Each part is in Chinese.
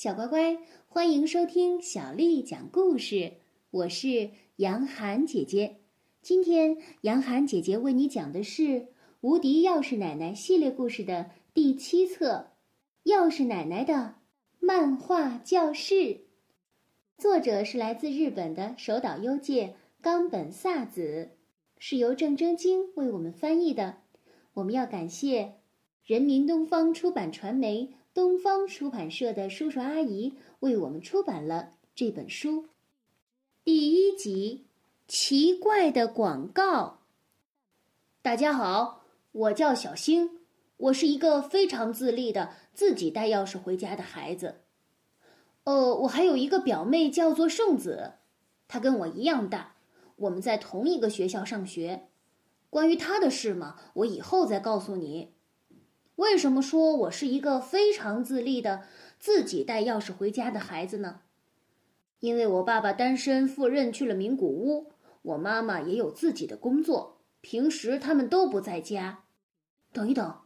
小乖乖，欢迎收听小丽讲故事。我是杨涵姐姐。今天，杨涵姐姐为你讲的是《无敌钥匙奶奶》系列故事的第七册《钥匙奶奶的漫画教室》。作者是来自日本的手岛优介、冈本萨子，是由郑征京为我们翻译的。我们要感谢人民东方出版传媒。东方出版社的叔叔阿姨为我们出版了这本书。第一集：奇怪的广告。大家好，我叫小星，我是一个非常自立的自己带钥匙回家的孩子。呃，我还有一个表妹叫做圣子，她跟我一样大，我们在同一个学校上学。关于她的事嘛，我以后再告诉你。为什么说我是一个非常自立的、自己带钥匙回家的孩子呢？因为我爸爸单身赴任去了名古屋，我妈妈也有自己的工作，平时他们都不在家。等一等，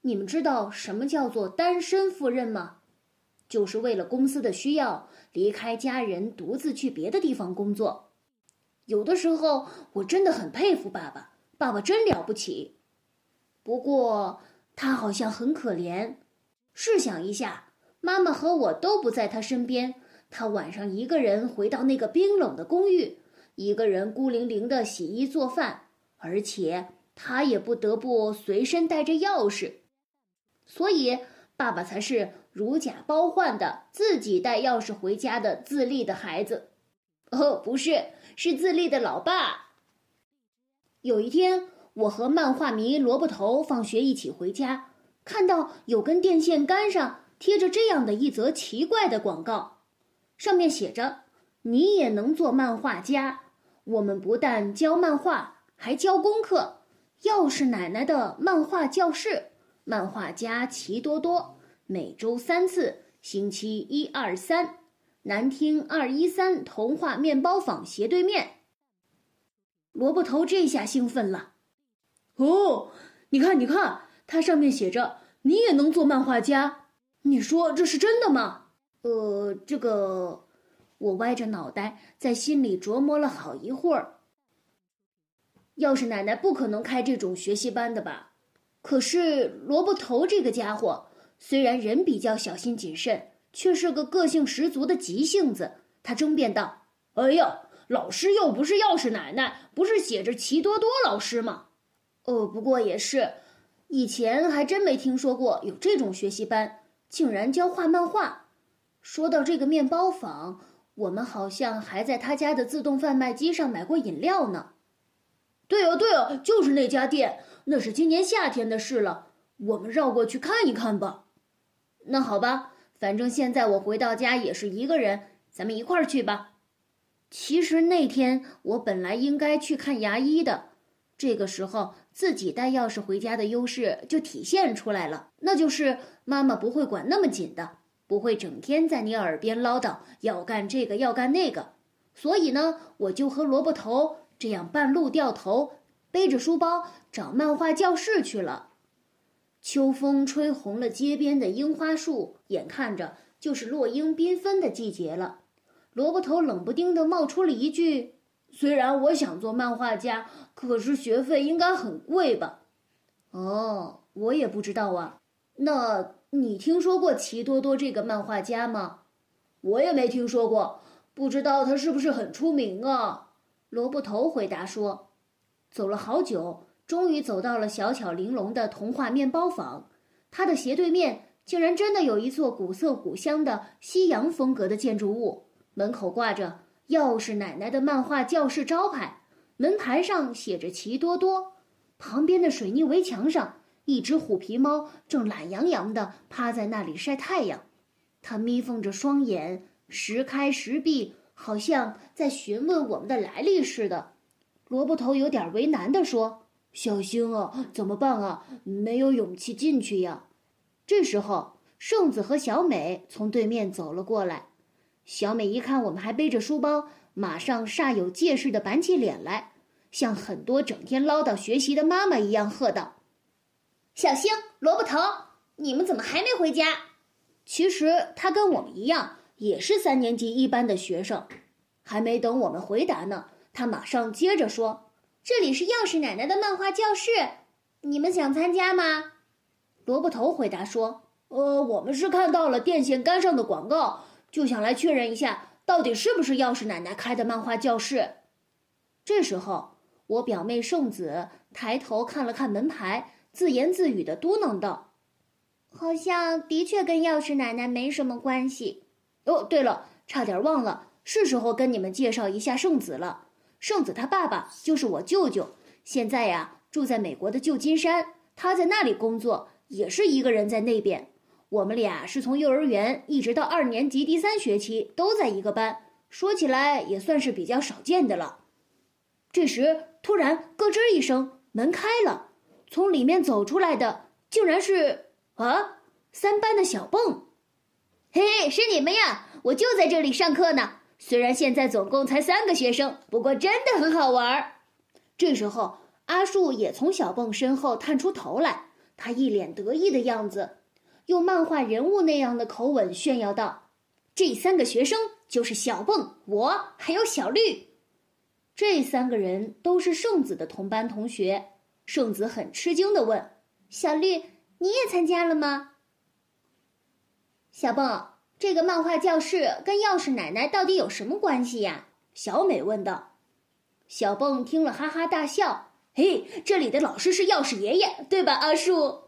你们知道什么叫做单身赴任吗？就是为了公司的需要，离开家人，独自去别的地方工作。有的时候，我真的很佩服爸爸，爸爸真了不起。不过，他好像很可怜，试想一下，妈妈和我都不在他身边，他晚上一个人回到那个冰冷的公寓，一个人孤零零的洗衣做饭，而且他也不得不随身带着钥匙，所以爸爸才是如假包换的自己带钥匙回家的自立的孩子。哦，不是，是自立的老爸。有一天。我和漫画迷萝卜头放学一起回家，看到有根电线杆上贴着这样的一则奇怪的广告，上面写着：“你也能做漫画家，我们不但教漫画，还教功课。钥匙奶奶的漫画教室，漫画家齐多多，每周三次，星期一、二、三，南厅二一三童话面包坊斜对面。”萝卜头这下兴奋了。哦，你看，你看，它上面写着“你也能做漫画家”，你说这是真的吗？呃，这个，我歪着脑袋在心里琢磨了好一会儿。钥匙奶奶不可能开这种学习班的吧？可是萝卜头这个家伙，虽然人比较小心谨慎，却是个个性十足的急性子。他争辩道：“哎呀，老师又不是钥匙奶奶，不是写着齐多多老师吗？”哦，不过也是，以前还真没听说过有这种学习班，竟然教画漫画。说到这个面包坊，我们好像还在他家的自动贩卖机上买过饮料呢。对哦，对哦，就是那家店。那是今年夏天的事了，我们绕过去看一看吧。那好吧，反正现在我回到家也是一个人，咱们一块儿去吧。其实那天我本来应该去看牙医的。这个时候，自己带钥匙回家的优势就体现出来了，那就是妈妈不会管那么紧的，不会整天在你耳边唠叨要干这个要干那个。所以呢，我就和萝卜头这样半路掉头，背着书包找漫画教室去了。秋风吹红了街边的樱花树，眼看着就是落英缤纷的季节了。萝卜头冷不丁地冒出了一句。虽然我想做漫画家，可是学费应该很贵吧？哦，我也不知道啊。那你听说过齐多多这个漫画家吗？我也没听说过，不知道他是不是很出名啊？萝卜头回答说：“走了好久，终于走到了小巧玲珑的童话面包坊。它的斜对面竟然真的有一座古色古香的西洋风格的建筑物，门口挂着。”钥匙奶奶的漫画教室招牌，门牌上写着“齐多多”。旁边的水泥围墙上，一只虎皮猫正懒洋洋地趴在那里晒太阳。它眯缝着双眼，时开时闭，好像在询问我们的来历似的。萝卜头有点为难地说：“小星啊，怎么办啊？没有勇气进去呀。”这时候，圣子和小美从对面走了过来。小美一看我们还背着书包，马上煞有介事的板起脸来，像很多整天唠叨学习的妈妈一样喝道：“小星、萝卜头，你们怎么还没回家？”其实他跟我们一样，也是三年级一班的学生。还没等我们回答呢，他马上接着说：“这里是钥匙奶奶的漫画教室，你们想参加吗？”萝卜头回答说：“呃，我们是看到了电线杆上的广告，就想来确认一下，到底是不是钥匙奶奶开的漫画教室。”这时候，我表妹圣子抬头看了看门牌，自言自语的嘟囔道：“好像的确跟钥匙奶奶没什么关系。”哦，对了，差点忘了。是时候跟你们介绍一下圣子了。圣子他爸爸就是我舅舅，现在呀住在美国的旧金山，他在那里工作，也是一个人在那边。我们俩是从幼儿园一直到二年级第三学期都在一个班，说起来也算是比较少见的了。这时突然咯吱一声，门开了，从里面走出来的竟然是啊三班的小蹦。嘿嘿，是你们呀！我就在这里上课呢。虽然现在总共才三个学生，不过真的很好玩儿。这时候，阿树也从小蹦身后探出头来，他一脸得意的样子，用漫画人物那样的口吻炫耀道：“这三个学生就是小蹦、我还有小绿。这三个人都是圣子的同班同学。”圣子很吃惊的问：“小绿，你也参加了吗？”小蹦。这个漫画教室跟钥匙奶奶到底有什么关系呀？小美问道。小蹦听了哈哈大笑：“嘿，这里的老师是钥匙爷爷，对吧，阿树？”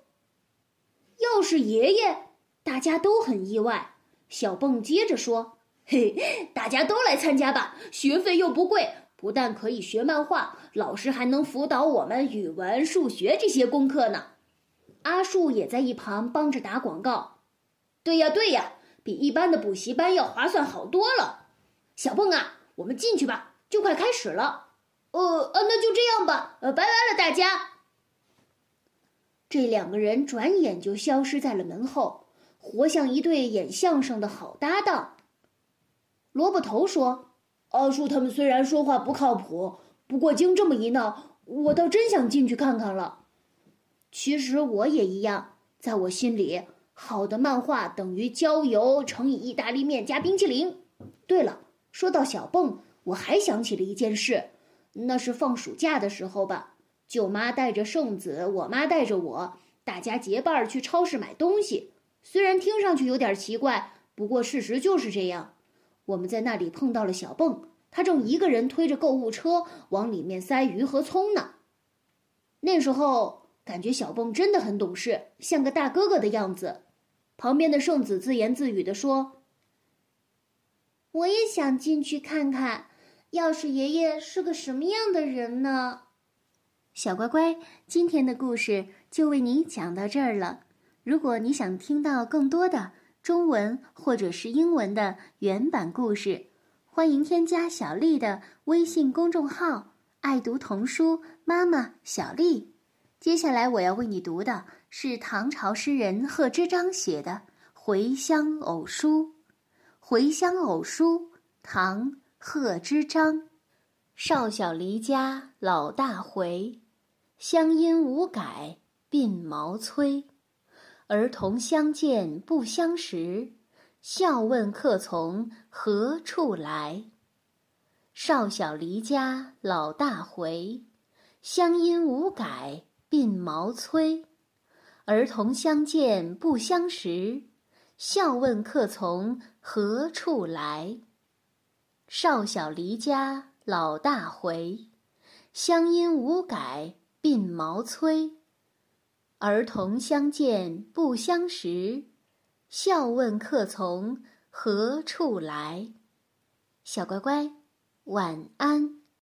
要是爷爷，大家都很意外。小蹦接着说：“嘿，大家都来参加吧，学费又不贵，不但可以学漫画，老师还能辅导我们语文、数学这些功课呢。”阿树也在一旁帮着打广告：“对呀，对呀。”比一般的补习班要划算好多了，小蹦啊，我们进去吧，就快开始了。呃呃，那就这样吧，呃，拜拜了大家。这两个人转眼就消失在了门后，活像一对演相声的好搭档。萝卜头说：“阿叔他们虽然说话不靠谱，不过经这么一闹，我倒真想进去看看了。其实我也一样，在我心里。”好的漫画等于郊游乘以意大利面加冰淇淋。对了，说到小蹦，我还想起了一件事，那是放暑假的时候吧。舅妈带着圣子，我妈带着我，大家结伴去超市买东西。虽然听上去有点奇怪，不过事实就是这样。我们在那里碰到了小蹦，他正一个人推着购物车往里面塞鱼和葱呢。那时候。感觉小蹦真的很懂事，像个大哥哥的样子。旁边的圣子自言自语地说：“我也想进去看看，要是爷爷是个什么样的人呢？”小乖乖，今天的故事就为你讲到这儿了。如果你想听到更多的中文或者是英文的原版故事，欢迎添加小丽的微信公众号“爱读童书妈妈小丽”。接下来我要为你读的是唐朝诗人贺知章写的《回乡偶书》。《回乡偶书》，唐·贺知章。少小离家老大回，乡音无改鬓毛衰。儿童相见不相识，笑问客从何处来。少小离家老大回，乡音无改。鬓毛衰，儿童相见不相识，笑问客从何处来。少小离家老大回，乡音无改鬓毛衰。儿童相见不相识，笑问客从何处来。小乖乖，晚安。